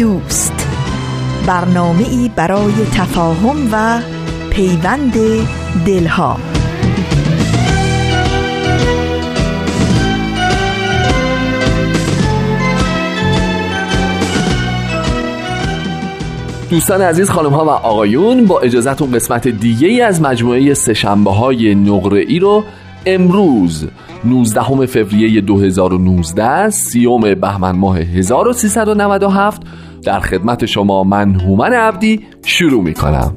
دوست. برنامه ای برای تفاهم و پیوند دلها. دوستان عزیز خانم ها و آقایون با اجازهتون قسمت دیگه ای از مجموعه سهشنبه های نقره ای رو امروز 19 فوریه 2019 سیوم بهمن ماه 1397 در خدمت شما من هومن عبدی شروع می کنم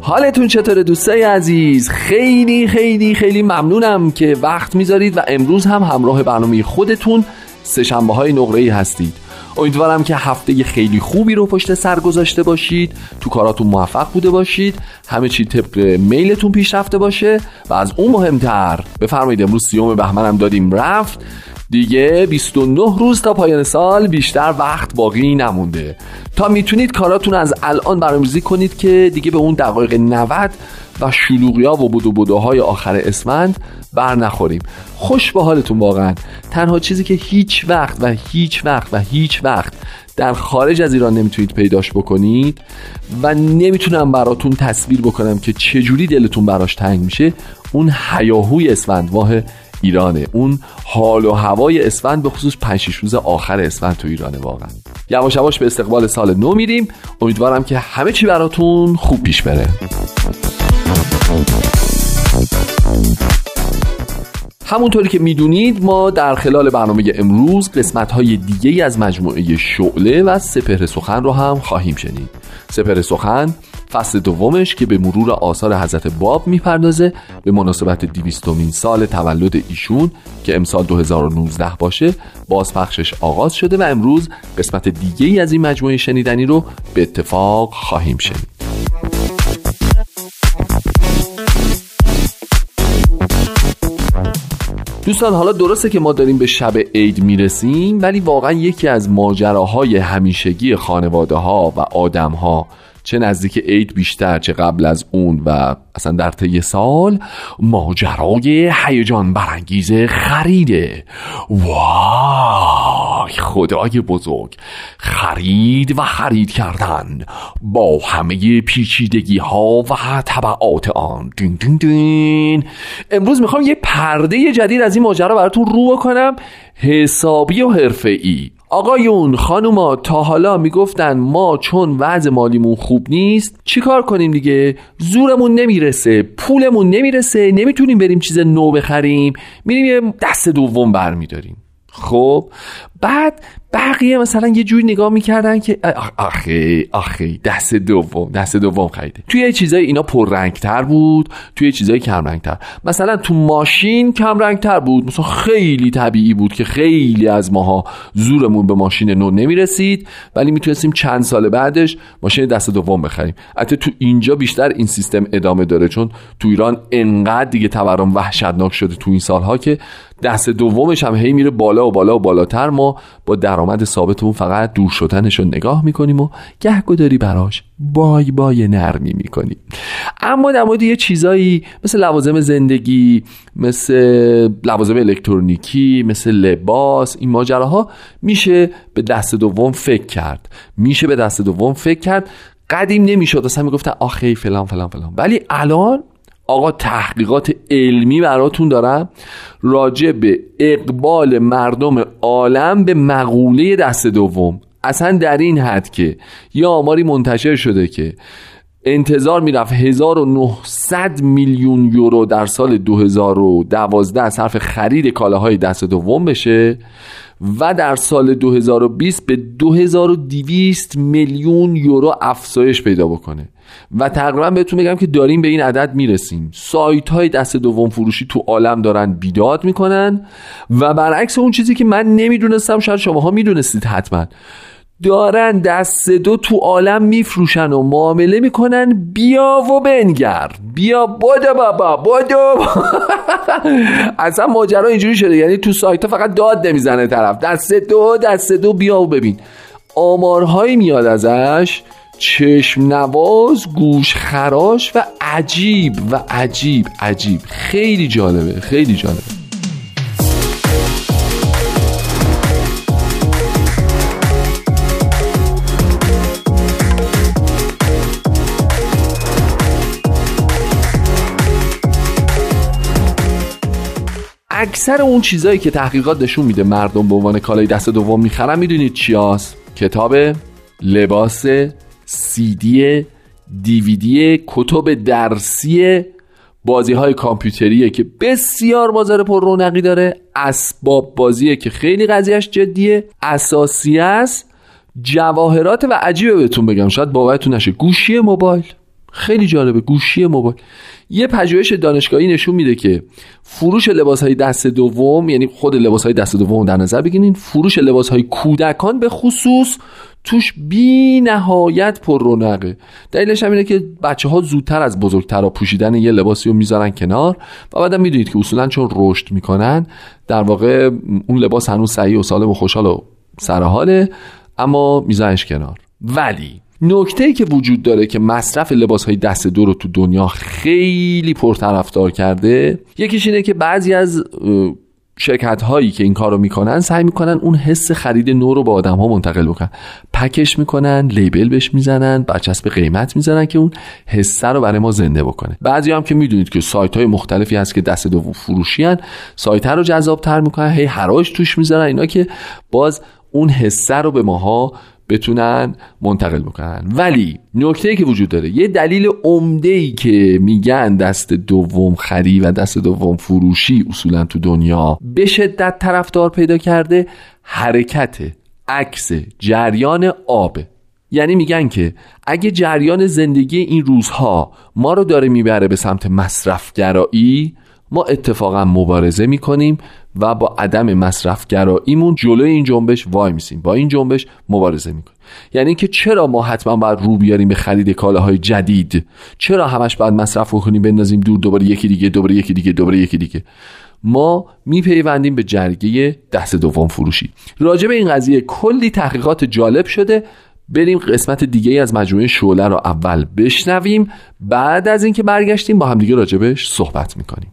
حالتون چطوره دوستای عزیز؟ خیلی خیلی خیلی ممنونم که وقت می‌ذارید و امروز هم همراه برنامه خودتون سه های نقره ای هستید. امیدوارم که هفته خیلی خوبی رو پشت سر گذاشته باشید تو کاراتون موفق بوده باشید همه چی طبق میلتون پیش رفته باشه و از اون مهمتر بفرمایید امروز سیوم بهمن هم دادیم رفت. دیگه 29 روز تا پایان سال بیشتر وقت باقی نمونده. تا می‌تونید کاراتون از الان برنامه‌ریزی کنید که دیگه به اون دقایق 90 و شلوغی و بدو بدوهای آخر اسفند بر نخوریم. خوش به حالتون واقعا. تنها چیزی که هیچ وقت و هیچ وقت و هیچ وقت در خارج از ایران نمی‌تونید پیداش بکنید و نمی‌تونم براتون تصویر بکنم که چجوری دلتون براش تنگ میشه اون حیاهوی اسفند ماه ایرانه. اون حال و هوای اسفند به خصوص 5 روز آخر اسفند تو ایرانه واقعا. یواش یواش به استقبال سال نو میریم. امیدوارم که همه چی براتون خوب پیش بره. همونطوری که می‌دونید ما در خلال برنامه امروز قسمت های دیگه از مجموعه شعله و سپهر سخن رو هم خواهیم شنید. سپهر سخن فصل دومش که به مرور آثار حضرت باب می‌پردازه به مناسبت دیویستومین سال تولد ایشون که امسال 2019 باشه بازپخشش آغاز شده و امروز قسمت دیگه ای از این مجموعه شنیدنی رو به اتفاق خواهیم شنید. دوستان حالا درسته که ما داریم به شب عید می‌رسیم ولی واقعا یکی از ماجراهای همیشگی خانواده ها و آدم ها چه نزدیک عید بیشتر چه قبل از اون و اصلا در طی سال ماجرای هیجان برانگیز خریده. وای خدای بزرگ. خرید و خرید کردن با همه پیچیدگی ها و طبعات آن. دین دین دین. امروز می‌خوام یه پرده جدید از این ماجرا براتون رو کنم. حسابی و حرفه‌ای. آقایون خانوما تا حالا می‌گفتن ما چون وضع مالیمون خوب نیست چیکار کنیم دیگه؟ زورمون نمی‌رسه پولمون نمی‌رسه نمی‌تونیم بریم چیز نو بخریم میریم یه دست دوم برمیداریم. خب بعد بقیه مثلا یه جوری نگاه می‌کردن که آخه آخه دست دوم دست دوم خریده. توی چیزای اینا پررنگتر بود توی چیزای کم رنگتر مثلا تو ماشین کم رنگتر بود. مثلا خیلی طبیعی بود که خیلی از ماها زورمون به ماشین نو نمی‌رسید. ولی می‌تونستیم چند سال بعدش ماشین دست دوم بخریم. حتی تو اینجا بیشتر این سیستم ادامه داره. چون تو ایران انقدر دیگه تورم وحشتناک شده تو این سالها که دست دومش هم هی میره بالا و بالا و بالاتر. ما با درآمد ثابتمون فقط دور شدنش رو نگاه می‌کنیم و گهگداری براش بای بای نرمی می‌کنیم. اما در مورد یه چیزایی مثل لوازم زندگی مثل لوازم الکترونیکی مثل لباس این ماجراها میشه به دست دوم فکر کرد. میشه به دست دوم فکر کرد. قدیم نمی‌شد اصلا می‌گفتن آخه فلان فلان فلان. ولی الان آقا تحقیقات علمی براتون دارم. راجع به اقبال مردم عالم به مقوله دست دوم. اصلا در این حد که یا آماری منتشر شده که انتظار می‌رفت 1900 میلیون یورو در سال 2012 صرف خرید کالاهای دست دوم بشه. و در سال 2020 به 2200 میلیون یورو افزایش پیدا بکنه. و تقریبا بهتون بگم که داریم به این عدد می‌رسیم. سایت های دست دوم فروشی تو عالم دارن بیداد می‌کنن. و برعکس اون چیزی که من نمی‌دونستم شاید شماها می‌دونستید حتما. دارن دست دو تو عالم میفروشن و معامله می‌کنن بیا و بنگر. بیا بودو بابا بودو اصلا ماجرا اینجوری شده. یعنی تو سایت فقط داد نمی‌زنه طرف. دست دو دست دو بیا و ببین. آمارهایی میاد ازش. چشم نواز گوش خراش و عجیب و عجیب عجیب. خیلی جالبه خیلی جالبه. اکثر اون چیزایی که تحقیقات نشون میده مردم به عنوان کالای دست دوم می‌خرن می‌دونید چی؟ کتاب لباس سیدی دیویدی کتب درسی بازی های کامپیوتریه که بسیار بازار پر رونقی داره. اسباب بازیه که خیلی قضیهش جدیه. اساسی است جواهرات و عجیبه بهتون بگم. شاید باورتون نشه. گوشی موبایل. خیلی جالبه. گوشی موبایل. یه پژوهش دانشگاهی نشون میده که فروش لباس های دست دوم یعنی خود لباس های دست دوم در نظر بگیرین فروش لباس های کودکان به خصوص توش بی نهایت پر رونقه. دلیلش هم اینه که بچه ها زودتر از بزرگتر پوشیدن یه لباسی رو می‌ذارن کنار و بعدم می‌دونید که اصولا چون رشد می‌کنن در واقع اون لباس هنوز صحیح و سالم و خوشحال و سرحاله اما میزنش کنار. ولی نکته که وجود داره که مصرف لباس های دست دو رو تو دنیا خیلی پرطرفدار کرده یکیش اینه که بعضی از شرکت هایی که این کارو می‌کنن سعی می‌کنن اون حس خرید نو رو به آدم ها منتقل بکنن. پکش می‌کنن لیبل بهش می‌زنن برچسب قیمت می‌زنن که اون حسه رو برای ما زنده بکنه. بعضی هم که می‌دونید که سایت های مختلفی هست که دست دو فروشی هن سایت رو جذاب تر می‌کنن هی حراج توش می‌زنن اینا که باز اون حسه رو به ماها بتونن منتقل بکنن. ولی نکته که وجود داره یه دلیل عمده ای که میگن دست دوم خری و دست دوم فروشی اصولا تو دنیا به شدت طرفدار پیدا کرده حرکت عکس جریان آب. یعنی میگن که اگه جریان زندگی این روزها ما رو داره می‌بره به سمت مصرفگرایی ما اتفاقا مبارزه می‌کنیم و با عدم مصرفگراییمون جلوی این جنبش وای میسیم. با این جنبش مبارزه می‌کنیم. یعنی که چرا ما حتما باید رو بیاریم به خرید کالاهای جدید؟ چرا همش باید مصرف کنیم بندازیم دور دوباره یکی دیگه دوباره یکی دیگه دوباره یکی دیگه؟ ما میپیوندیم به جرگه دست دوم فروشی. راجع به این قضیه کلی تحقیقات جالب شده. بریم قسمت دیگه ای از مجموعه شعله رو اول بشنویم. بعد از اینکه برگشتیم با همدیگه راجبش صحبت می‌کنیم.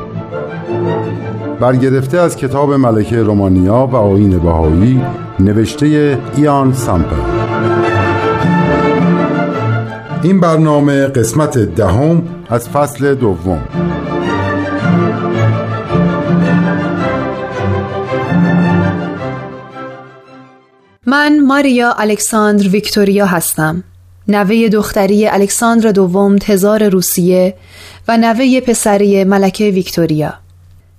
برگرفته از کتاب ملکه رومانیا و آین بهایی نوشته ایان سامپل. این برنامه قسمت دهم از فصل دوم. من ماریا الکساندر ویکتوریا هستم. نوه دختری الکساندر دوم تزار روسیه و نوه پسری ملکه ویکتوریا.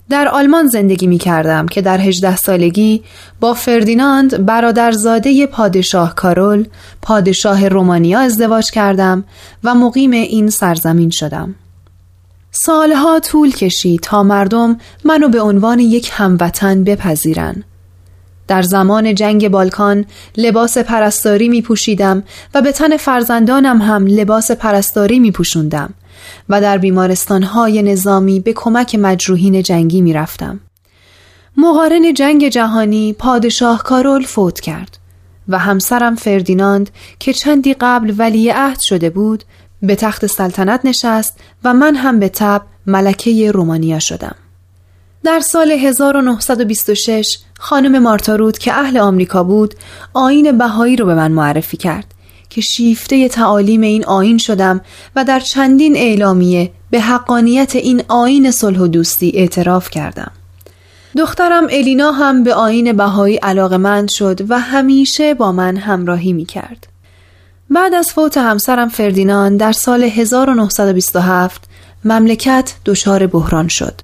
در آلمان زندگی می کردم که در 18 سالگی با فردیناند برادرزاده پادشاه کارول پادشاه رومانیا ازدواج کردم و مقیم این سرزمین شدم. سالها طول کشید تا مردم منو به عنوان یک هموطن بپذیرن. در زمان جنگ بالکان لباس پرستاری می پوشیدم و به تن فرزندانم هم لباس پرستاری می پوشوندم و در بیمارستانهای نظامی به کمک مجروحین جنگی می رفتم. مقارن جنگ جهانی پادشاه کارول فوت کرد و همسرم فردیناند که چندی قبل ولی عهد شده بود به تخت سلطنت نشست و من هم به تب ملکه رومانیا شدم. در سال 1926 خانم مارتارود که اهل آمریکا بود آین بهایی رو به من معرفی کرد که شیفته تعالیم این آین شدم و در چندین اعلامیه به حقانیت این آین صلح و دوستی اعتراف کردم. دخترم الینا هم به آین بهایی علاقمند شد و همیشه با من همراهی می کرد. بعد از فوت همسرم فردینان در سال 1927 مملکت دچار بحران شد.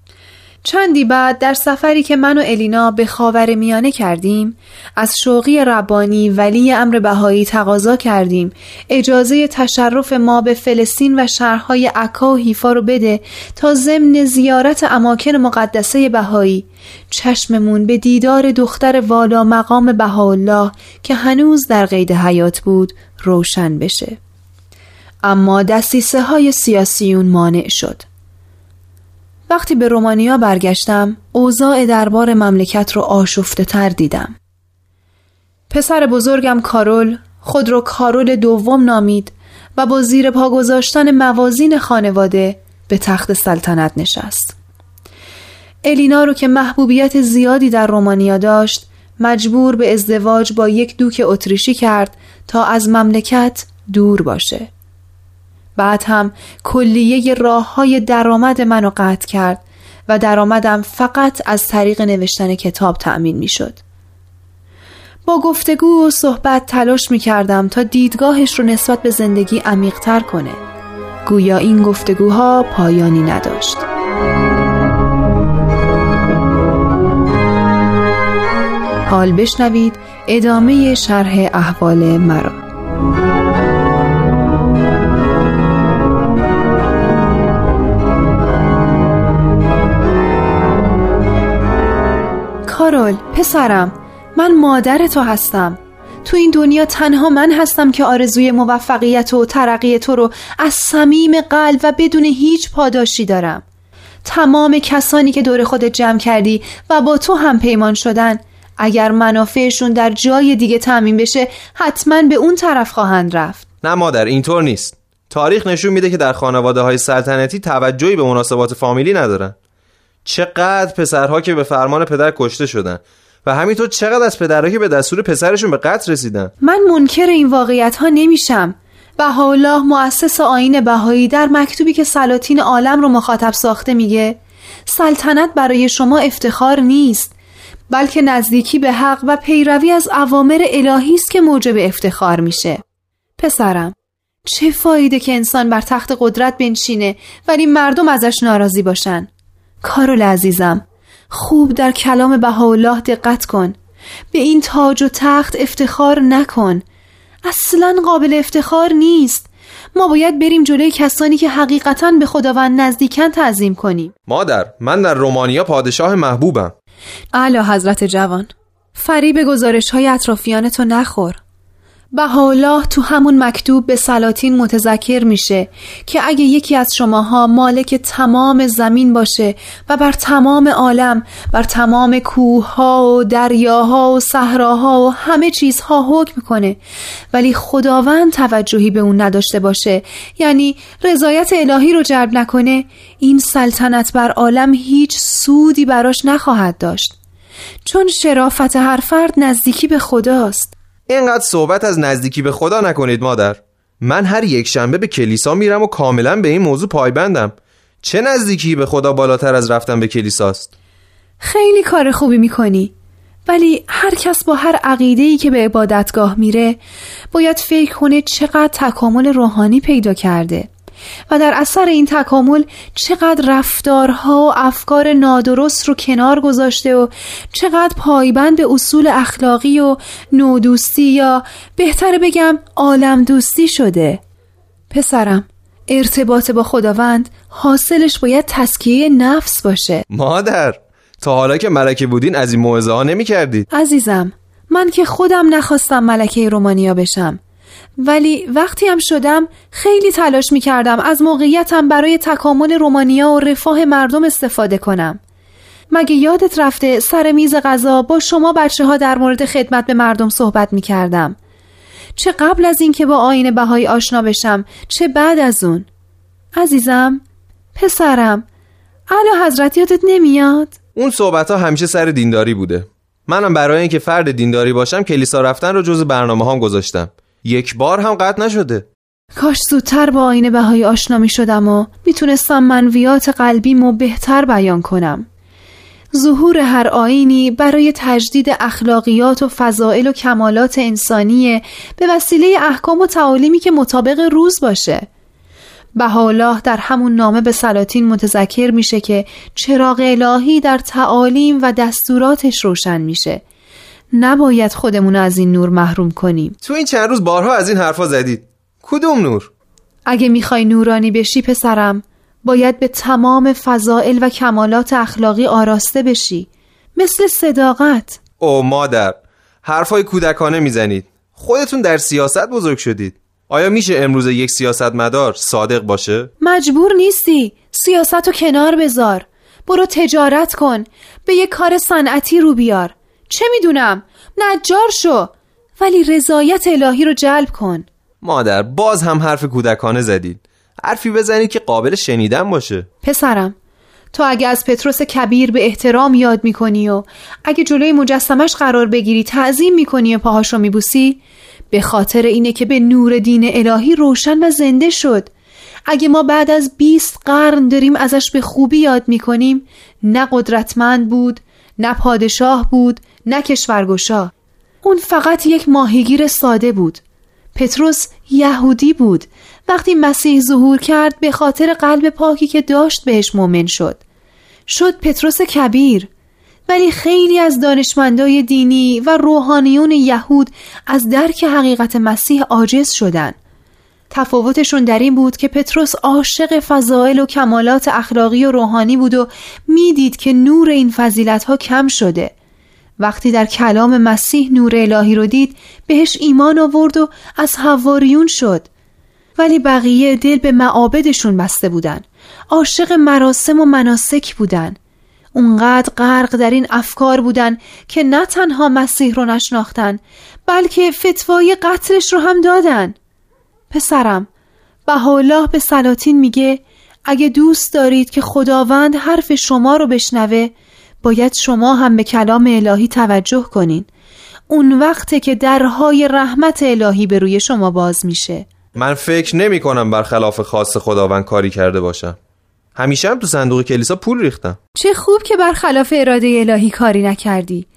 چندی بعد در سفری که من و الینا به خاور میانه کردیم از شوقی ربانی ولی امر بهایی تقاضا کردیم اجازه تشرف ما به فلسطین و شهرهای عکا و حیفا رو بده تا ضمن زیارت اماکن مقدسه بهایی. چشممون به دیدار دختر والا مقام بهاءالله که هنوز در قید حیات بود روشن بشه. اما دستیسه های سیاسیون مانع شد. وقتی به رومانیا برگشتم اوضاع دربار مملکت رو آشفته تر دیدم. پسر بزرگم کارول خود را کارول دوم نامید و با زیر پا گذاشتن موازین خانواده به تخت سلطنت نشست. الینا رو که محبوبیت زیادی در رومانیا داشت مجبور به ازدواج با یک دوک اتریشی کرد تا از مملکت دور باشه. بعد هم کلیه راه های درآمد منو قطع کرد و درآمدم فقط از طریق نوشتن کتاب تأمین می شد. با گفتگو و صحبت تلاش می کردم تا دیدگاهش رو نسبت به زندگی عمیقتر کنه. گویا این گفتگوها پایانی نداشت. حال بشنوید ادامه شرح احوال مرا. کارول پسرم من مادر تو هستم. تو این دنیا تنها من هستم که آرزوی موفقیت و ترقی تو رو از صمیم قلب و بدون هیچ پاداشی دارم. تمام کسانی که دور خودت جمع کردی و با تو هم پیمان شدن اگر منافعشون در جای دیگه تعمین بشه حتما به اون طرف خواهند رفت. نه مادر اینطور نیست. تاریخ نشون میده که در خانواده های سلطنتی توجهی به مناسبات فامیلی ندارن. چقدر پسرها که به فرمان پدر کشته شدن و همینطور چقدر از پدرها که به دستور پسرشون به قتل رسیدن. من منکر این واقعیت ها نمیشم. بهاءالله مؤسس آین بهایی در مکتوبی که سلاطین عالم رو مخاطب ساخته میگه سلطنت برای شما افتخار نیست بلکه نزدیکی به حق و پیروی از اوامر الهی است که موجب افتخار میشه. پسرم چه فایده که انسان بر تخت قدرت بنشینه ولی مردم ازش ناراضی باشن؟ کارول عزیزم خوب در کلام بهاءالله دقت کن. به این تاج و تخت افتخار نکن. اصلا قابل افتخار نیست. ما باید بریم جلوی کسانی که حقیقتا به خداوند نزدیکن تعظیم کنیم. مادر من در رومانیا پادشاه محبوبم. اعلی حضرت جوان فریب گزارش های اطرافیان تو نخور. بهاءالله تو همون مکتوب به سلاطین متذکر میشه که اگه یکی از شماها مالک تمام زمین باشه و بر تمام عالم بر تمام کوهها و دریاها و صحراها و همه چیزها حکم کنه. ولی خداوند توجهی به اون نداشته باشه. یعنی رضایت الهی رو جلب نکنه این سلطنت بر عالم هیچ سودی براش نخواهد داشت. چون شرافت هر فرد نزدیکی به خداست. اینقدر صحبت از نزدیکی به خدا نکنید مادر. من هر یک شنبه به کلیسا میرم و کاملا به این موضوع پایبندم. چه نزدیکی به خدا بالاتر از رفتن به کلیساست؟ خیلی کار خوبی می‌کنی. ولی هر کس با هر عقیده‌ای که به عبادتگاه میره باید فکر کنه چقدر تکامل روحانی پیدا کرده. و در اثر این تکامل چقدر رفتارها و افکار نادرست رو کنار گذاشته و چقدر پایبند به اصول اخلاقی و نودوستی یا بهتر بگم عالم دوستی شده. پسرم ارتباط با خداوند حاصلش باید تسکیه نفس باشه. مادر تا حالا که ملکه بودین از این موعظه ها نمی کردید عزیزم من که خودم نخواستم ملکه رومانیا بشم. ولی وقتی هم شدم خیلی تلاش می کردم از موقعیتم برای تکامل رومانیا و رفاه مردم استفاده کنم. مگه یادت رفته سر میز غذا با شما بچه ها در مورد خدمت به مردم صحبت می کردم چه قبل از اینکه با آین بهایی آشنا بشم چه بعد از اون؟ عزیزم پسرم علا حضرت یادت نمیاد؟ اون صحبت ها همیشه سر دینداری بوده. منم برای اینکه فرد دینداری باشم کلیسا رفتن رو جز برنامه هم گذاشتم. یک بار هم قطع نشده. کاش زودتر با آینه بهایی آشنا می شدم و می‌تونستم منویات قلبیمو بهتر بیان کنم. ظهور هر آینی برای تجدید اخلاقیات و فضائل و کمالات انسانی به وسیله احکام و تعالیمی که مطابق روز باشه. بهاءالله در همون نامه به سلاطین متذکر میشه که چراغ الهی در تعالیم و دستوراتش روشن میشه. نباید خودمون از این نور محروم کنیم. تو این چند روز بارها از این حرفا زدید. کدوم نور؟ اگه می‌خوای نورانی بشی پسرم باید به تمام فضائل و کمالات اخلاقی آراسته بشی. مثل صداقت. او مادر حرفای کودکانه می‌زنید. خودتون در سیاست بزرگ شدید. آیا میشه امروز یک سیاست مدار صادق باشه؟ مجبور نیستی. سیاست رو کنار بذار. برو تجارت کن. به یک کار صنعتی رو بیار. چه می‌دونم؟ نجار شو. ولی رضایت الهی رو جلب کن. مادر باز هم حرف کودکانه زدید حرفی بزنید که قابل شنیدن باشه. پسرم تو اگه از پتروس کبیر به احترام یاد می‌کنی و اگه جلوی مجسمش قرار بگیری تعظیم می‌کنی و پاهاش رو میبوسی به خاطر اینه که به نور دین الهی روشن و زنده شد. اگه ما بعد از 20 قرن داریم ازش به خوبی یاد می‌کنیم نه قدرتمند بود نه پادشاه بود نه کشورگشا. اون فقط یک ماهیگیر ساده بود. پتروس یهودی بود. وقتی مسیح ظهور کرد به خاطر قلب پاکی که داشت بهش مؤمن شد. شد پتروس کبیر. ولی خیلی از دانشمندای دینی و روحانیون یهود از درک حقیقت مسیح عاجز شدند تفاوتشون در این بود که پتروس عاشق فضائل و کمالات اخلاقی و روحانی بود و می‌دید که نور این فضیلت ها کم شده. وقتی در کلام مسیح نور الهی رو دید بهش ایمان آورد و از حواریون شد. ولی بقیه دل به معابدشون بسته بودن. عاشق مراسم و مناسک بودن. اونقدر غرق در این افکار بودن که نه تنها مسیح رو نشناختن بلکه فتوای قتلش رو هم دادن. پسرم. بهاءالله به سلاطین میگه اگه دوست دارید که خداوند حرف شما رو بشنوه باید شما هم به کلام الهی توجه کنین. اون وقته که درهای رحمت الهی به روی شما باز میشه. من فکر نمی کنم برخلاف خاص خداوند کاری کرده باشم. همیشه هم تو صندوق کلیسا پول ریختم. چه خوب که برخلاف اراده الهی کاری نکردی.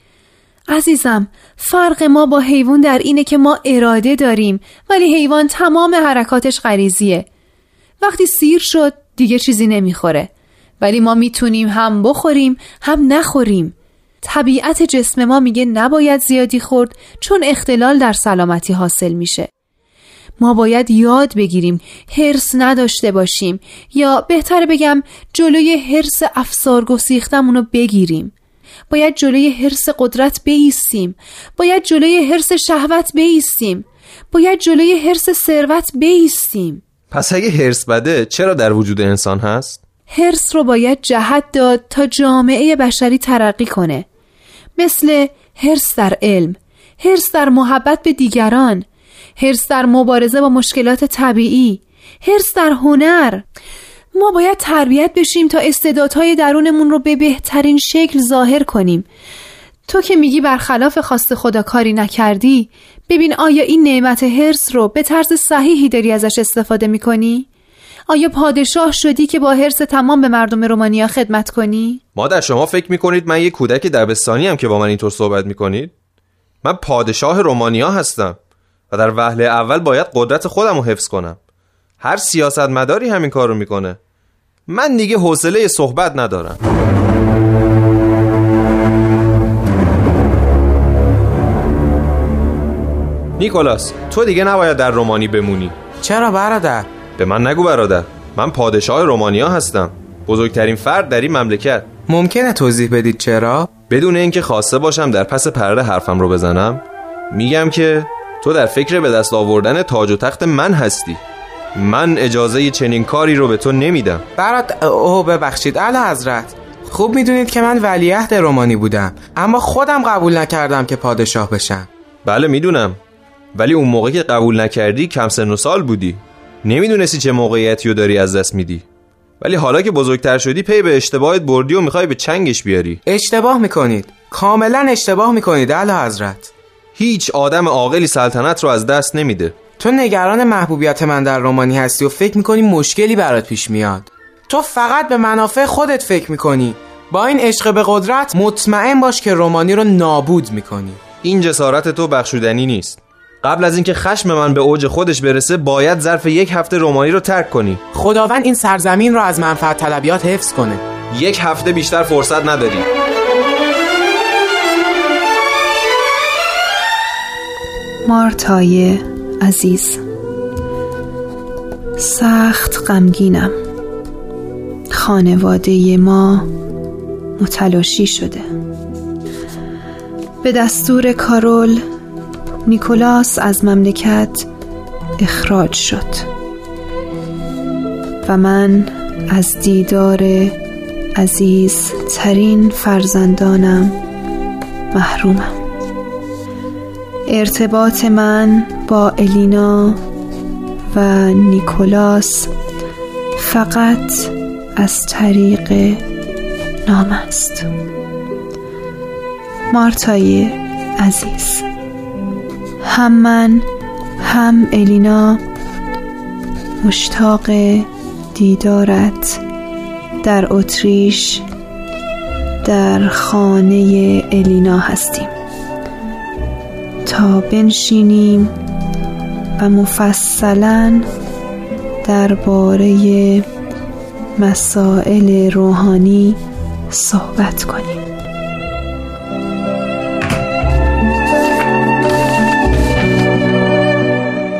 عزیزم فرق ما با حیوان در اینه که ما اراده داریم ولی حیوان تمام حرکاتش غریزیه. وقتی سیر شد دیگه چیزی نمی‌خوره. ولی ما می‌تونیم هم بخوریم هم نخوریم. طبیعت جسم ما میگه نباید زیادی خورد چون اختلال در سلامتی حاصل میشه. ما باید یاد بگیریم هرس نداشته باشیم یا بهتر بگم جلوی هرس افسار گسیختمون رو بگیریم. باید جلوی هرس قدرت بیستیم. باید جلوی هرس شهوت بیستیم. باید جلوی هرس ثروت بیستیم. پس اگه هرس بده چرا در وجود انسان هست؟ هرس رو باید جهت داد تا جامعه بشری ترقی کنه. مثل هرس در علم هرس در محبت به دیگران هرس در مبارزه با مشکلات طبیعی هرس در هنر. ما باید تربیت بشیم تا استعدادهای درونمون رو به بهترین شکل ظاهر کنیم تو که میگی برخلاف خواست خدا کاری نکردی ببین آیا این نعمت هرس رو به طرز صحیحی داری ازش استفاده می‌کنی؟ آیا پادشاه شدی که با هرس تمام به مردم رومانیا خدمت کنی؟ مادر شما فکر می‌کنید من یه کودک دبستانی هم که با من اینطور صحبت می‌کنید؟ من پادشاه رومانیا هستم و در وهله اول باید قدرت خودم رو حفظ کنم هر سیاستمداری همین کار رو می‌کنه. من دیگه حوصله صحبت ندارم. نیکولاس تو دیگه نباید در رومانی بمونی. چرا برادر؟ به من نگو برادر. من پادشاه رومانیا هستم. بزرگترین فرد در این مملکت. ممکنه توضیح بدید چرا؟ بدون اینکه خواسته باشم در پس پرده حرفم رو بزنم میگم که تو در فکر به دست آوردن تاج و تخت من هستی. من اجازه چنین کاری رو به تو نمیدم. برات اوه ببخشید. اعلی حضرت خوب می‌دونید که من ولیعهد رومانی بودم اما خودم قبول نکردم که پادشاه بشم. بله می‌دونم. ولی اون موقع که قبول نکردی کم سن و سال بودی. نمی‌دونستی چه موقعیتی رو داری از دست میدی. ولی حالا که بزرگتر شدی پی به اشتباهت بردی و می‌خوای به چنگش بیاری. اشتباه می‌کنید. کاملا اشتباه می‌کنید اعلی حضرت. هیچ آدم عاقلی سلطنت رو از دست نمیده. تو نگران محبوبیت من در رومانی هستی و فکر می‌کنی مشکلی برات پیش میاد. تو فقط به منافع خودت فکر می‌کنی. با این عشق به قدرت مطمئن باش که رومانی رو نابود می‌کنی. این جسارت تو بخشودنی نیست. قبل از اینکه خشم من به اوج خودش برسه باید ظرف یک هفته رومانی رو ترک کنی. خداوند این سرزمین رو از منفعت طلبیات حفظ کنه. یک هفته بیشتر فرصت نداری. مارتای عزیز. سخت غمگینم. خانواده ما متلاشی شده. به دستور کارول نیکولاس از مملکت اخراج شد. و من از دیدار عزیز ترین فرزندانم محرومم. ارتباط من با الینا و نیکولاس فقط از طریق نام است. مارتای عزیز هم من هم الینا مشتاق دیدارت در اتریش در خانه الینا هستیم. تا بنشینیم و مفصلا درباره مسائل روحانی صحبت کنیم.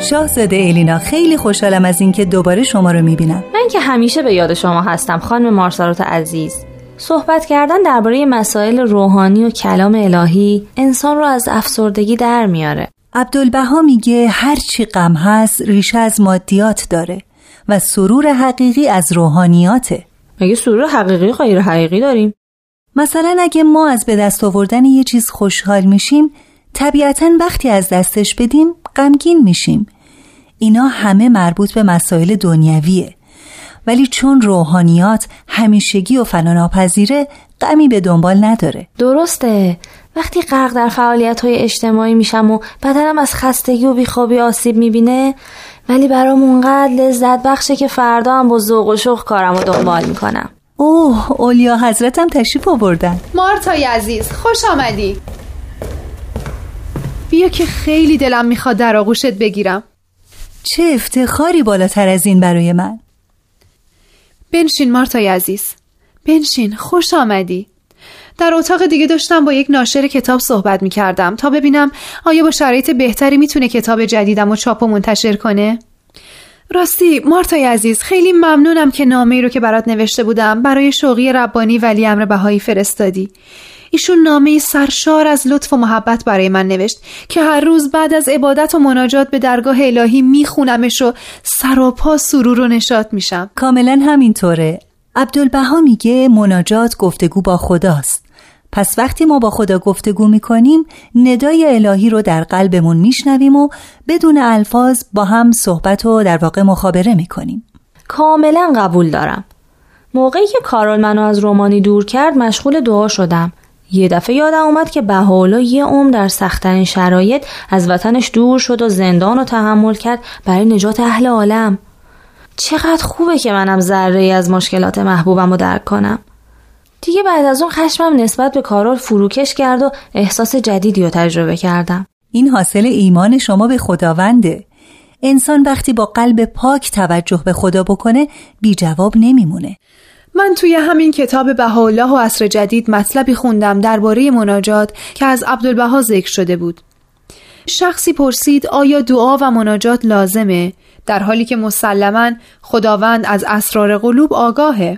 شاهزاده الینا خیلی خوشحالم از اینکه دوباره شما رو می‌بینم. من که همیشه به یاد شما هستم خانم مارسارات عزیز. صحبت کردن درباره مسائل روحانی و کلام الهی انسان رو از افسردگی در میاره. عبدالبها میگه هر چی غم هست ریشه از مادیات داره و سرور حقیقی از روحانیاته. مگه سرور حقیقی غیر حقیقی داریم؟ مثلا اگه ما از به دست آوردن یه چیز خوشحال میشیم طبیعتا وقتی از دستش بدیم غمگین میشیم. اینا همه مربوط به مسائل دنیویه. ولی چون روحانیات همیشگی و فناناپذیره غمی به دنبال نداره. درسته. وقتی غرق در فعالیت های اجتماعی میشم و بدنم از خستگی و بیخوابی آسیب می‌بینه ولی برام اونقدر لذت بخشه که فردا هم با ذوق و شوق کارم رو دنبال می‌کنم. اوه اولیا حضرتم تشریف آوردن. مارتای عزیز خوش آمدی. بیا که خیلی دلم می‌خواد در آغوشت بگیرم. چه افتخاری بالاتر از این برای من. بنشین مارتای عزیز. بنشین خوش آمدی. در اتاق دیگه داشتم با یک ناشر کتاب صحبت می کردم تا ببینم آیا با شرایط بهتری می‌تونه کتاب جدیدم و چاپ و منتشر کنه. راستی مارتای عزیز خیلی ممنونم که نامه رو که برات نوشته بودم برای شوقی ربانی ولی امر بهایی فرستادی. ایشون نامه سرشار از لطف و محبت برای من نوشت که هر روز بعد از عبادت و مناجات به درگاه الهی میخونمش و سراپا سرور و نشات میشم. کاملا همینطوره. عبدالبها میگه مناجات گفتگو با خداست. پس وقتی ما با خدا گفتگو می‌کنیم ندای الهی رو در قلبمون میشنویم و بدون الفاظ با هم صحبت و در واقع مخابره می‌کنیم. کاملا قبول دارم. موقعی که کارول منو از رومانی دور کرد مشغول دعا شدم. یه دفعه یادم اومد که بهاءالله یه عمر در سختترین شرایط از وطنش دور شد و زندان رو تحمل کرد برای نجات اهل عالم. چقدر خوبه که منم ذره از مشکلات محبوبم رو درک کنم. دیگه بعد از اون خشمم نسبت به کارول فروکش کرد و احساس جدیدی رو تجربه کردم. این حاصل ایمان شما به خداونده. انسان وقتی با قلب پاک توجه به خدا بکنه بی جواب نمیمونه. من توی همین کتاب بهاءالله و عصر جدید مطلبی خوندم درباره مناجات که از عبدالبها ذکر شده بود. شخصی پرسید آیا دعا و مناجات لازمه؟ در حالی که مسلما خداوند از اسرار قلوب آگاهه.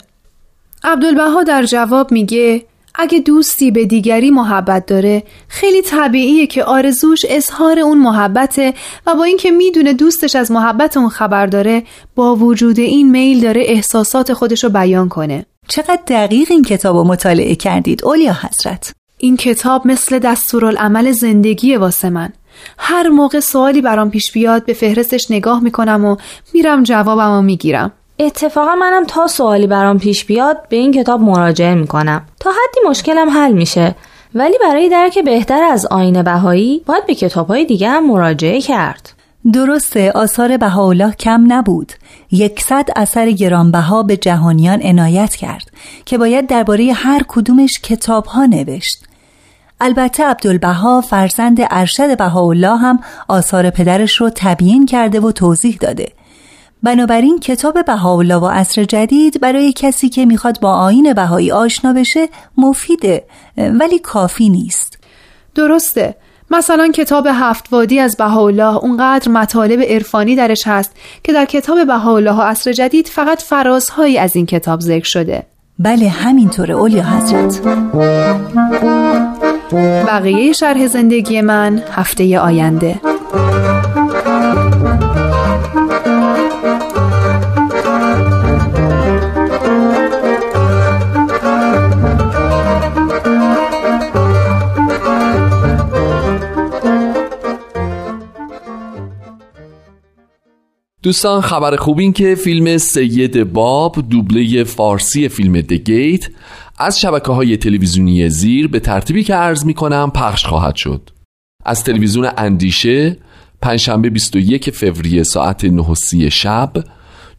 عبدالبها در جواب میگه اگه دوستی به دیگری محبت داره خیلی طبیعیه که آرزوش اظهار اون محبته و با اینکه می‌دونه دوستش از محبت اون خبر داره با وجود این میل داره احساسات خودش رو بیان کنه. چقدر دقیق این کتاب رو مطالعه کردید اولیا حضرت؟ این کتاب مثل دستورالعمل زندگی واسه من. هر موقع سوالی برام پیش بیاد به فهرستش نگاه می‌کنم و میرم جوابم و می‌گیرم. اتفاقا منم تا سوالی برام پیش بیاد به این کتاب مراجعه می‌کنم. تا حدی مشکلم حل میشه. ولی برای درک بهتر از آین بهایی باید به کتابهای دیگه هم مراجعه کرد. درسته آثار بهاءالله کم نبود. یکصد اثر گرانبها به جهانیان عنایت کرد که باید درباره هر کدومش کتاب ها نوشت. البته عبدالبها فرزند ارشد بهاءالله هم آثار پدرش رو تبیین کرده و توضیح داده. بنابراین کتاب بهاءالله و عصر جدید برای کسی که می‌خواد با آین بهایی آشنا بشه مفیده ولی کافی نیست. درسته. مثلا کتاب هفت وادی از بهاءالله اونقدر مطالب عرفانی درش هست که در کتاب بهاءالله و عصر جدید فقط فرازهایی از این کتاب ذکر شده. بله همینطوره اولیا حضرت. بقیه شرح زندگی من هفته آینده. دوستان خبر خوب این که فیلم سید باب دوبله فارسی فیلم دگیت از شبکه های تلویزیونی زیر به ترتیبی که عرض می کنم پخش خواهد شد. از تلویزیون اندیشه پنجشنبه 21 فوریه ساعت 9 شب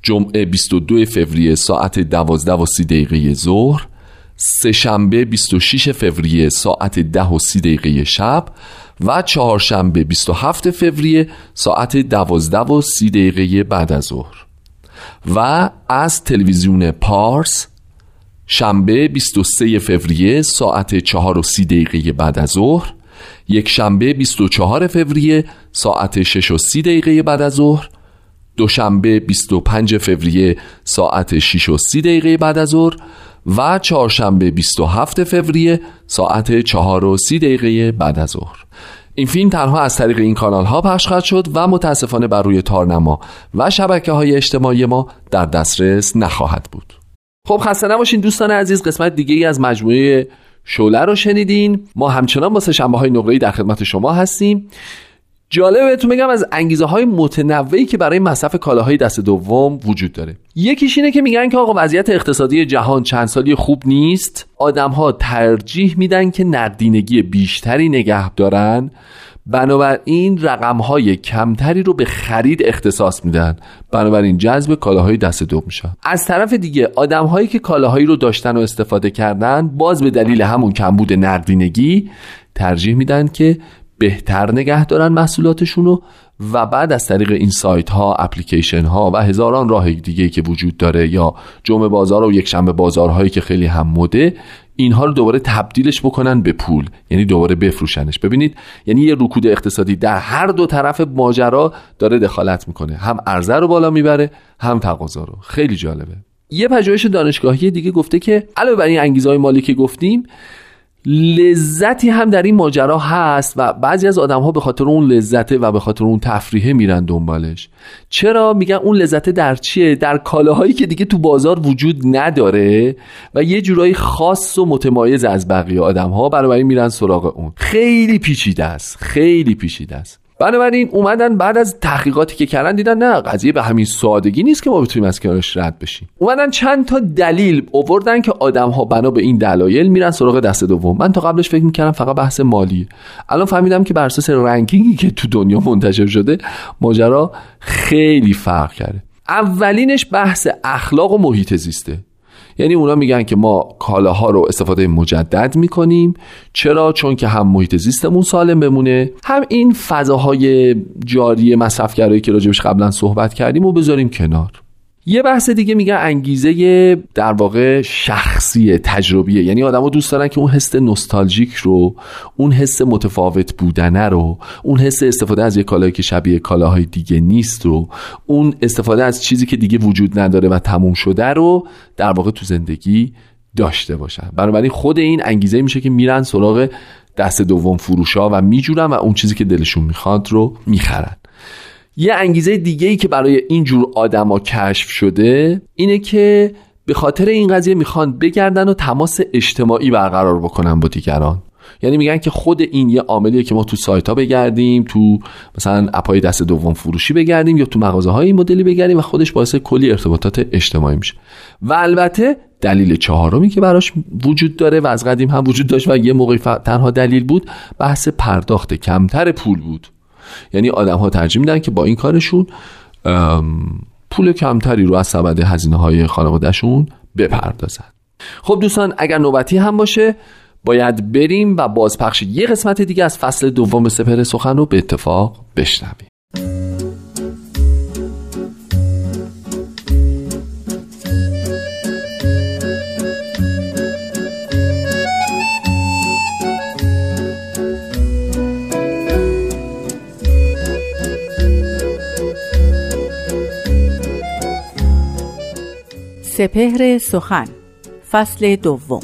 جمعه 22 فوریه ساعت 12 و 30 دقیقه ظهر سه شنبه 26 فوریه ساعت 10 و 30 دقیقه شب و چهارشنبه 27 فوریه ساعت 12 و 30 دقیقه بعد از ظهر. و از تلویزیون پارس شنبه 23 فوریه ساعت 4 و 30 دقیقه بعد از ظهر یک شنبه 24 فوریه ساعت 6 و 30 دقیقه بعد از ظهر دوشنبه 25 فوریه ساعت 6 و 30 دقیقه بعد از ظهر و چهارشنبه 27 فوریه ساعت 4 و 30 دقیقه بعد از ظهر. این فیلم تنها از طریق این کانال ها پخش خواهد شد و متاسفانه بر روی تارنما و شبکه های اجتماعی ما در دسترس نخواهد بود. خب خسته نباشین دوستان عزیز قسمت دیگه ای از مجموعه شوله رو شنیدین. ما همچنان با شنبه های نقره در خدمت شما هستیم. جالبه بهتون بگم از انگیزه های متنوعی که برای مصرف کالاهای دست دوم وجود داره. یکیش اینه که میگن که آقا وضعیت اقتصادی جهان چند سالی خوب نیست. آدم ها ترجیح میدن که نقدینگی بیشتری نگه دارن. بنابراین رقم های کمتری رو به خرید اختصاص میدن. بنابراین جذب کالاهای دست دو میشن. از طرف دیگه آدم هایی که کالاهایی رو داشتن و استفاده کردن باز به دلیل همون کمبود نقدینگی ترجیح میدن که بهتر نگه دارن محصولاتشون و بعد از طریق این سایت ها اپلیکیشن ها و هزاران راه دیگه که وجود داره یا جمعه بازار و یک شنبه بازارهایی که خیلی هم مده اینها رو دوباره تبدیلش بکنن به پول یعنی دوباره بفروشنش. ببینید یعنی یه رکود اقتصادی در هر دو طرف ماجرا داره دخالت می‌کنه. هم عرضه رو بالا می‌بره هم تقاضا رو. خیلی جالبه. یه پژوهش دانشگاهی دیگه گفته که علاوه بر این انگیزه های مالی که گفتیم لذتی هم در این ماجرا هست و بعضی از آدم ها به خاطر اون لذته و به خاطر اون تفریحه میرن دنبالش. چرا؟ میگن اون لذته در چیه؟ در کالاهایی که دیگه تو بازار وجود نداره و یه جورایی خاص و متمایز از بقیه آدم ها برای میرن سراغ اون. خیلی پیچیده است. خیلی پیچیده است. بنابراین اومدن بعد از تحقیقاتی که کردن دیدن نه قضیه به همین سادگی نیست که ما بتونیم از کنارش رد بشیم. اومدن چند تا دلیل اووردن که آدم ها بنا به این دلایل میرن سراغ دست دوم. من تا قبلش فکر می‌کردم فقط بحث مالی. الان فهمیدم که بر اساس رنکینگی که تو دنیا منتشر شده ماجرا خیلی فرق کرده. اولینش بحث اخلاق و محیط زیسته. یعنی اونا میگن که ما کالاها رو استفاده مجدد می‌کنیم. چرا؟ چون که هم محیط زیستمون سالم بمونه هم این فضاهای جاری مصرفگرایی که راجبش قبلا صحبت کردیم و بذاریم کنار. یه بحث دیگه میگن انگیزه در واقع شخصی تجربیه. یعنی آدما دوست دارن که اون حس نوستالژیک رو اون حس متفاوت بودنه رو اون حس استفاده از یه کالایی که شبیه کالاهای دیگه نیست رو اون استفاده از چیزی که دیگه وجود نداره و تموم شده رو در واقع تو زندگی داشته باشن. بنابراین خود این انگیزه میشه که میرن سراغ دست دوم فروشا و میجورن و اون چیزی که دلشون می‌خواد رو می‌خرن. یه انگیزه دیگه ای که برای این جور آدما کشف شده اینه که به خاطر این قضیه می‌خوان بگردن و تماس اجتماعی برقرار بکنن با دیگران. یعنی میگن که خود این یه عاملیه که ما تو سایت ها بگردیم تو مثلا اپای دست دوم فروشی بگردیم یا تو مغازه های این مدلی بگردیم و خودش باعث کلی ارتباطات اجتماعی میشه. و البته دلیل چهارمی که براش وجود داره و از قدیم هم وجود داشت و یه موقعی تنها دلیل بود بحث پرداخت کمتر پول بود. یعنی آدم ها ترجیح میدن که با این کارشون پول کمتری رو از سبد هزینه های خانوادهشون بپردازن. خب دوستان اگر نوبتی هم باشه باید بریم و بازپخش یه قسمت دیگه از فصل دوم سپر سخن رو به اتفاق بشنویم. سپهر سخن فصل دوم.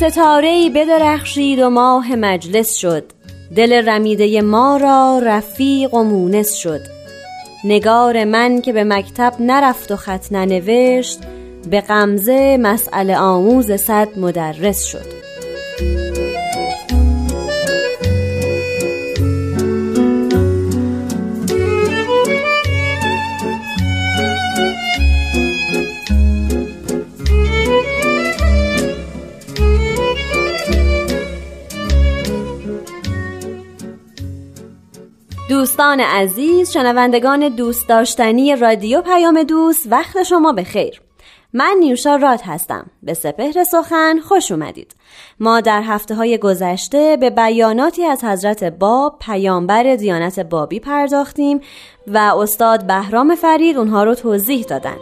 ستاره ای بدرخشید و ماه مجلس شد. دل رمیده ما را رفیق و مونس شد. نگار من که به مکتب نرفت و خط ننوشت به غمزه مسئله آموز صد مدرس شد. دوستان عزیز شنوندگان دوست داشتنی رادیو پیام دوست وقت شما به خیر من نیوشا راد هستم. به سپهر سخن خوش اومدید. ما در هفته های گذشته به بیاناتی از حضرت باب پیامبر دیانت بابی پرداختیم و استاد بهرام فرید اونها رو توضیح دادن.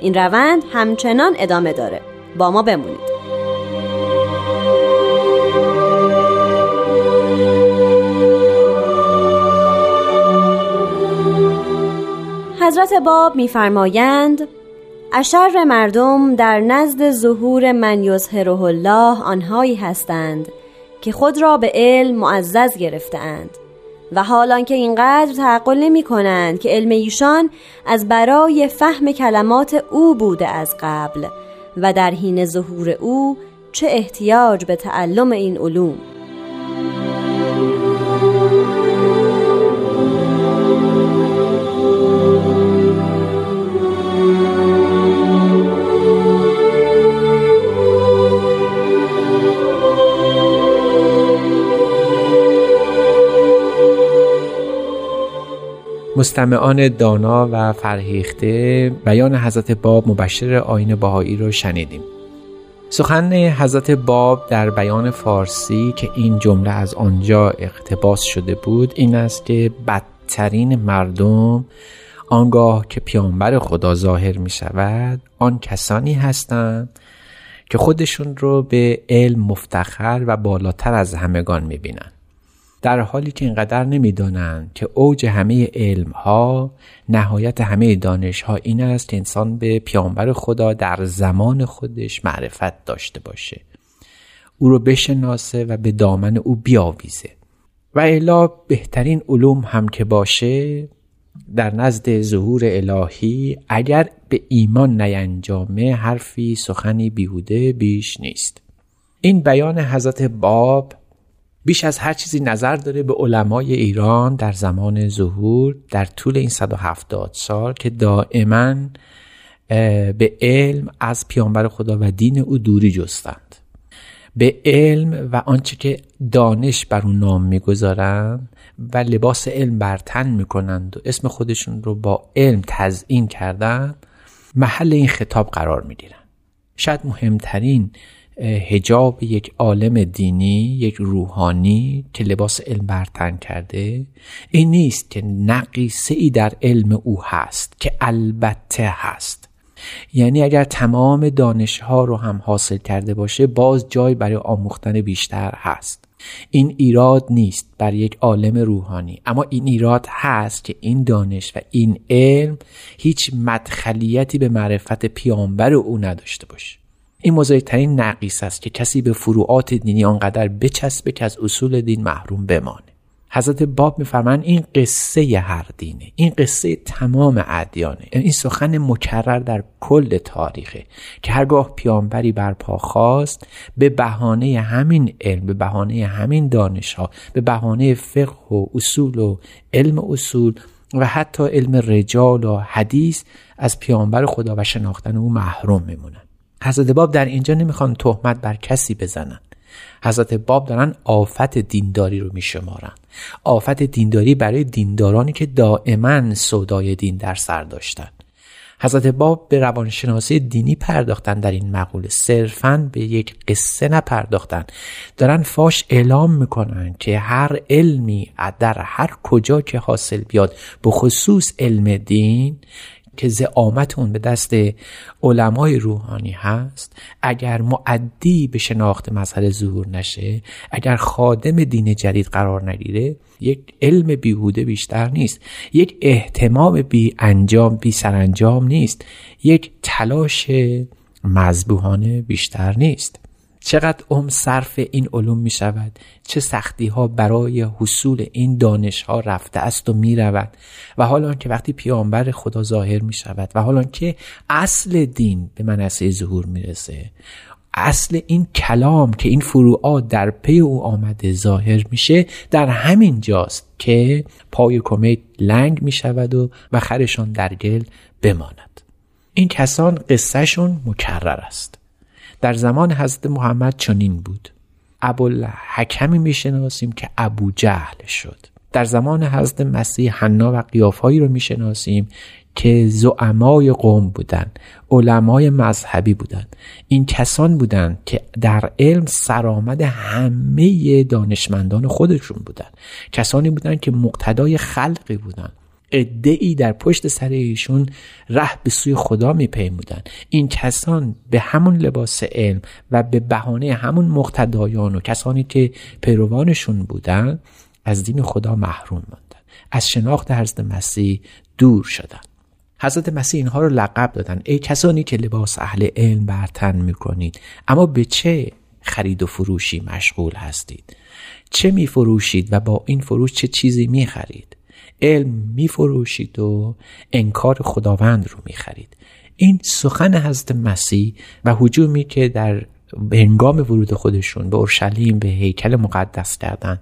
این روند همچنان ادامه داره. با ما بمونید. حضرت باب میفرمایند اشر مردم در نزد ظهور من یظهره الله آنهایی هستند که خود را به علم معزز گرفتهاند و حالان که اینقدر تعقل نمی کنند که علم ایشان از برای فهم کلمات او بوده از قبل و در حین ظهور او چه احتیاج به تعلم این علوم. مستمعان دانا و فرهیخته بیان حضرت باب مبشر آین باهایی رو شنیدیم. سخن حضرت باب در بیان فارسی که این جمله از آنجا اقتباس شده بود این است که بدترین مردم آنگاه که پیامبر خدا ظاهر می شود آن کسانی هستند که خودشون رو به علم مفتخر و بالاتر از همگان می بینند. در حالی که اینقدر نمی‌دانند که اوج همه علم ها نهایت همه دانش ها این است که انسان به پیامبر خدا در زمان خودش معرفت داشته باشه. او رو بشناسه و به دامن او بیاویزه. و الا بهترین علوم هم که باشه در نزد ظهور الهی اگر به ایمان نینجامه حرفی سخنی بیهوده بیش نیست. این بیان حضرت باب بیش از هر چیزی نظر داره به علمای ایران در زمان ظهور در طول این 170 سال که دائما به علم از پیامبر خدا و دین او دوری جستند. به علم و آنچه که دانش بر اون نام می‌گذارند و لباس علم بر تن می‌کنند و اسم خودشون رو با علم تزئین کردن محل این خطاب قرار می‌گیرن. شاید مهمترین هجاب یک عالم دینی یک روحانی که لباس علم برتن کرده این نیست که نقیصه ای در علم او هست که البته هست. یعنی اگر تمام دانش ها رو هم حاصل کرده باشه باز جای برای آموختن بیشتر هست. این ایراد نیست بر یک عالم روحانی. اما این ایراد هست که این دانش و این علم هیچ مدخلیتی به معرفت پیامبر او نداشته باشه. این مزایترین نقیص است که کسی به فروعات دینی آنقدر بچسبه که از اصول دین محروم بمانه. حضرت باب میفرمایند این قصه هر دینه این قصه تمام ادیانه. این سخن مکرر در کل تاریخه که هرگاه پیامبری برپا خواست به بهانه همین علم به بهانه همین دانش ها به بهانه فقه و اصول و علم اصول و حتی علم رجال و حدیث از پیامبر خدا و شناختن او محروم میمونن. حضرت باب در اینجا نمی‌خوان تهمت بر کسی بزنن. حضرت باب دارن آفت دینداری رو میشمارن. آفت دینداری برای دیندارانی که دائما صدای دین در سر داشتن. حضرت باب به روانشناسی دینی پرداختن در این مقوله صرفا به یک قصه نپرداختن. دارن فاش اعلام می‌کنن که هر علمی در هر کجا که حاصل بیاد به خصوص علم دین که زعامت اون به دست علمای روحانی هست اگر معدی به شناخت مسئله ظهور نشه اگر خادم دین جدید قرار نگیره یک علم بیهوده بیشتر نیست یک احتمام بی انجام بی سرانجام نیست یک تلاش مذبوحانه بیشتر نیست. چقدر عمر صرف این علوم می شود چه سختی ها برای حصول این دانش ها رفته است و می رود و حالا که وقتی پیامبر خدا ظاهر می شود و حالا که اصل دین به منصه ظهور می رسه اصل این کلام که این فروعات در پی او آمده ظاهر میشه در همین جاست که پای کمیت لنگ می شود و و خرشان در گل بماند. این کسان قصهشون مکرر است. در زمان حضرت محمد چنین بود. ابوالحکمی می‌شناسیم که ابو جهل شد. در زمان حضرت مسیح حنا و قیافهایی رو می‌شناسیم که زعمای قوم بودند علمای مذهبی بودند این کسان بودند که در علم سرآمد همه دانشمندان خودشون بودند کسانی بودند که مقتدای خلقی بودند ای در پشت سر ایشون ره به سوی خدا میپیمودن. این کسان به همون لباس علم و به بهانه همون مقتدایان و کسانی که پیروانشون بودن از دین خدا محروم ماندن از شناخت حضرت مسیح دور شدن. حضرت مسیح اینها رو لقب دادن. ای کسانی که لباس اهل علم برتن می‌کنید اما به چه خرید و فروشی مشغول هستید؟ چه میفروشید و با این فروش چه چیزی می‌خرید؟ علم میفروشید و انکار خداوند رو می‌خرید. این سخن حضرت مسیح و حجومی که در هنگام ورود خودشون به اورشلیم به هیکل مقدس کردن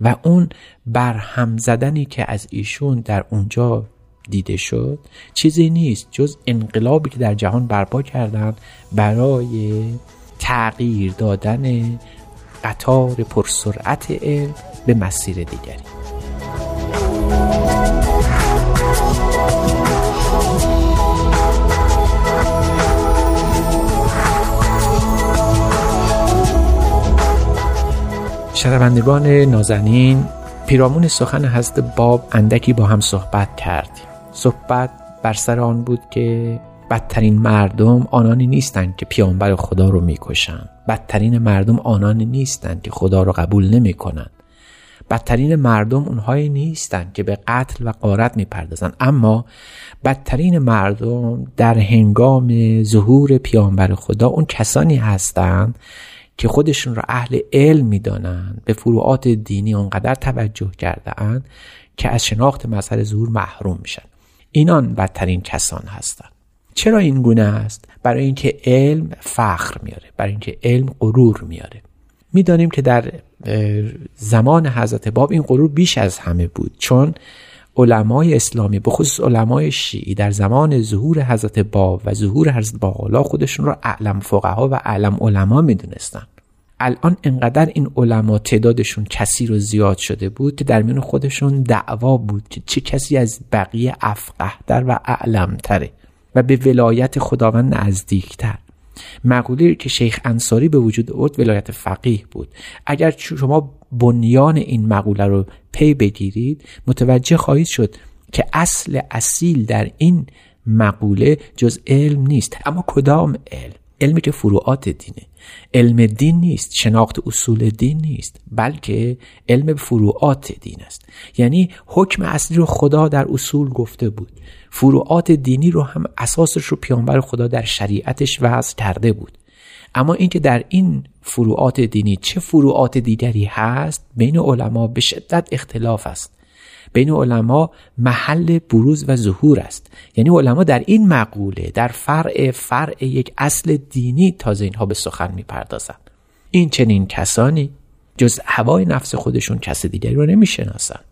و اون برهم زدنی که از ایشون در اونجا دیده شد چیزی نیست. جز انقلابی که در جهان برپا کردن برای تغییر دادن قطار پرسرعت علم به مسیر دیگری. شنوندگان نازنین پیرامون سخن حضرت باب اندکی با هم صحبت کردیم. صحبت بر سر آن بود که بدترین مردم آنانی نیستند که پیامبر خدا رو می‌کشند. بدترین مردم آنانی نیستند که خدا رو قبول نمی‌کنند. بدترین مردم اونهایی نیستند که به قتل و قارت می‌پردازند. اما بدترین مردم در هنگام ظهور پیامبر خدا اون کسانی هستند که خودشون را اهل علم می‌دانند به فروعات دینی اونقدر توجه کرده اند که از شناخت مظهر ظهور محروم میشن. اینان بدترین کسان هستند چرا این گونه است؟ برای اینکه علم فخر میاره برای اینکه علم غرور میاره می‌دانیم که در زمان حضرت باب این غرور بیش از همه بود چون علمای اسلامی به خصوص علمای شیعی در زمان ظهور حضرت باب و ظهور حضرت باقالا خودشون را اعلم فقها و اعلم علما می‌دونستن. الان انقدر این علما تعدادشون کسی رو زیاد شده بود که در میان خودشون دعوا بود که چه کسی از بقیه افقهتر و اعلمتره و به ولایت خداوند نزدیکتر. مقوله که شیخ انصاری به وجود آورد ولایت فقیه بود. اگر شما بنیان این مقوله رو پی بگیرید متوجه خواهید شد که اصل اصیل در این مقوله جز علم نیست. اما کدام علم؟ علمی که فروعات دینه. علم دین نیست شناخت اصول دین نیست بلکه علم فروعات دین است. یعنی حکم اصلی رو خدا در اصول گفته بود. فروعات دینی رو هم اساسش رو پیانبر خدا در شریعتش وضع کرده بود. اما اینکه در این فروعات دینی چه فروعات دیگری هست بین علما به شدت اختلاف است. بین علما محل بروز و ظهور است. یعنی علما در این مقوله در فرع فرع یک اصل دینی تازه اینها به سخن می‌پردازند. این چنین کسانی جز هوای نفس خودشون کس دیگری رو نمی‌شناسند.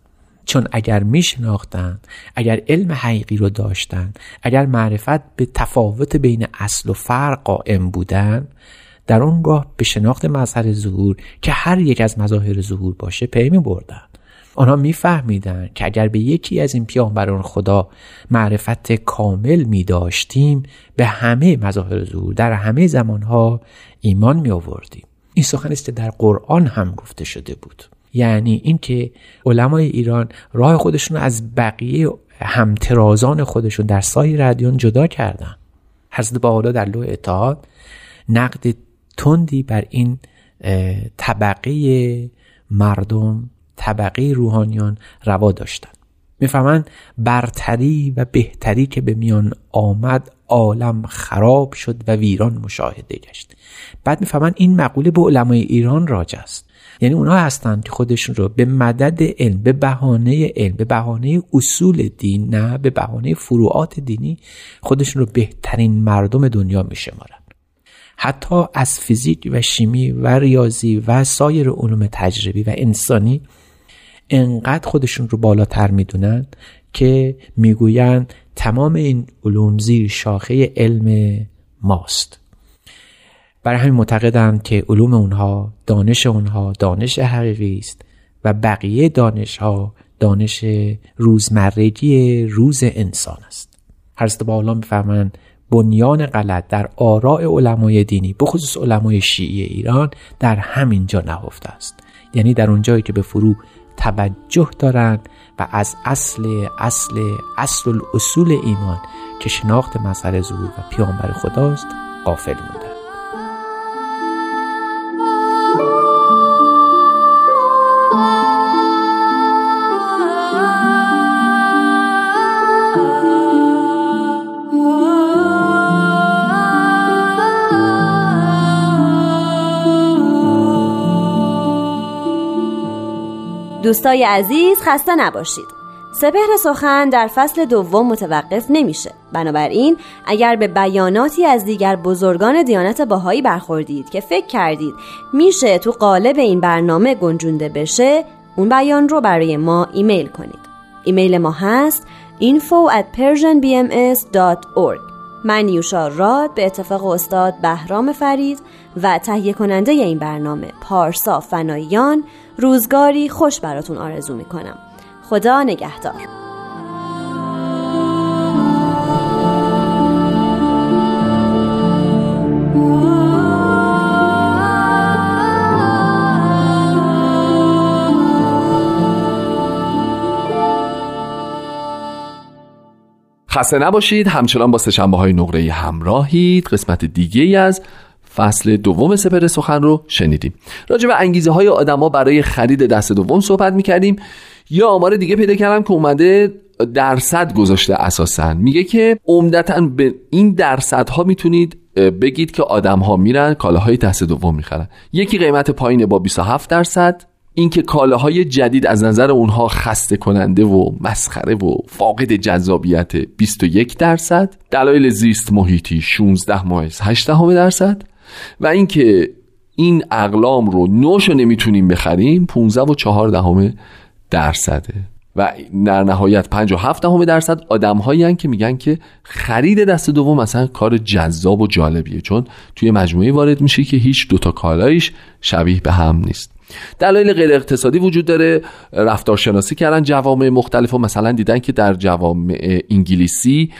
چون اگر میشناختند اگر علم حقیقی رو داشتند اگر معرفت به تفاوت بین اصل و فرق قائم بودن در اونگاه به شناخت مظهر ظهور که هر یک از مظاهر ظهور باشه پی می آنها میفهمیدند که اگر به یکی از این پیامبران خدا معرفت کامل می داشتیم به همه مظاهر ظهور در همه زمانها ایمان می آوردیم این سخن است که در قرآن هم گفته شده بود. یعنی اینکه علمای ایران راه خودشون از بقیه همترازان خودشون در سایر ادیان جدا کردن. حضرت بالا در لوح اتحاد نقد تندی بر این طبقه مردم طبقه روحانیان روا داشتن. می‌فهمند برتری و بهتری که به میان آمد عالم خراب شد و ویران مشاهده گشت. بعد می‌فهمند این مقوله به علمای ایران راج است. یعنی اونها هستند که خودشون رو به مدد علم به بهانه علم به بهانه اصول دین نه به بهانه فروعات دینی خودشون رو بهترین مردم دنیا میشمارن. حتی از فیزیک و شیمی و ریاضی و سایر علوم تجربی و انسانی انقدر خودشون رو بالاتر می‌دونن که می‌گویند تمام این علوم زیر شاخه علم ماست. برای همین معتقدند که علوم اونها دانش اونها دانش حقیقی است و بقیه دانش ها دانش روزمرگی روز انسان است. حضرت بالا می‌فهمند بنیان غلط در آراء علمای دینی بخصوص علمای شیعی ایران در همین جا نهفته است. یعنی در اونجایی که به فرو توجه دارند و از اصل اصل اصل الاصول ایمان که شناخت مسئله ظهور و پیامبر خداست غافل مونده. دوستای عزیز خسته نباشید. سپهر سخن در فصل دوم متوقف نمیشه. بنابراین اگر به بیاناتی از دیگر بزرگان دیانت باهایی برخوردید که فکر کردید میشه تو قالب این برنامه گنجونده بشه اون بیان رو برای ما ایمیل کنید. ایمیل ما هست info at persianbms.org من یوشا راد به اتفاق استاد بهرام فرید و تهیه کننده این برنامه پارسا فناییان روزگاری خوش براتون آرزو می‌کنم. خدا نگهدار. خسته نباشید. همچنان با سشنبه های نقره همراهید. قسمت دیگه ای از فصل دوم سپر سخن رو شنیدیم. راجع به انگیزه های آدما برای خرید دست دوم صحبت می‌کردیم. یا آمار دیگه پیدا کردم که اومده درصد گذاشته اساسا. میگه که عمدتا به این درصدها می‌تونید بگید که آدم ها میرن کالاهای دست دوم می‌خرن. یکی قیمت پایینه با 27 درصد. اینکه کالاهای جدید از نظر اونها خسته کننده و مسخره و فاقد جذابیت 21 درصد دلایل زیست محیطی 16 مایز 8 درصد و اینکه این اقلام رو نوش نمی‌تونیم بخریم 15 و 4 دهم درصده و در نهایت 57 دهم درصد آدم هایی که میگن که خرید دست دوم مثلا کار جذاب و جالبیه چون توی مجموعه وارد میشه که هیچ دوتا کالایش شبیه به هم نیست. دلایل غیر اقتصادی وجود داره. رفتارشناسی کردن جوامع مختلف و مثلا دیدن که در جوامع انگلیسی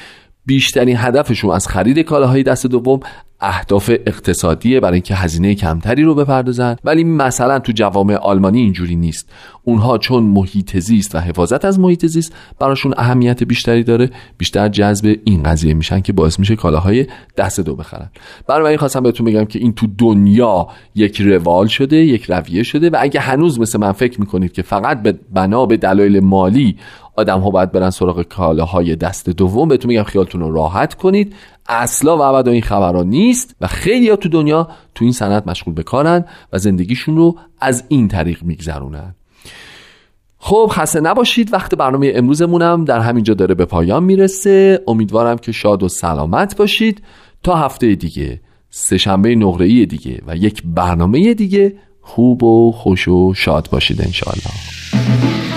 بیشترین هدفشون از خرید کالاهای دست دوم اهداف اقتصادیه برای اینکه هزینه کمتری رو بپردازن. ولی مثلا تو جوامع آلمانی اینجوری نیست. اونها چون محیط زیست و حفاظت از محیط زیست براشون اهمیت بیشتری داره بیشتر جذب این قضیه میشن که باعث میشه کالاهای دست دو بخرن. برای این خواستم بهتون بگم که این تو دنیا یک روال شده یک رویه شده و اگه هنوز مثل من فکر می‌کنید که فقط به بنا به دلایل مالی آدم ها باید برن سراغ کالاهای دست دوم بهتون میگم خیالتون رو راحت کنید. اصلا و ابدا این خبرها نیست و خیلی ها تو دنیا تو این صنعت مشغول بکارن و زندگیشون رو از این طریق میگذرونن. خب خسته نباشید. وقت برنامه امروزمونم در همینجا داره به پایان می‌رسه. امیدوارم که شاد و سلامت باشید. تا هفته دیگه سهشنبه نقره‌ای دیگه و یک برنامه دیگه. خوب و خوش و شاد باشید انشاءالله.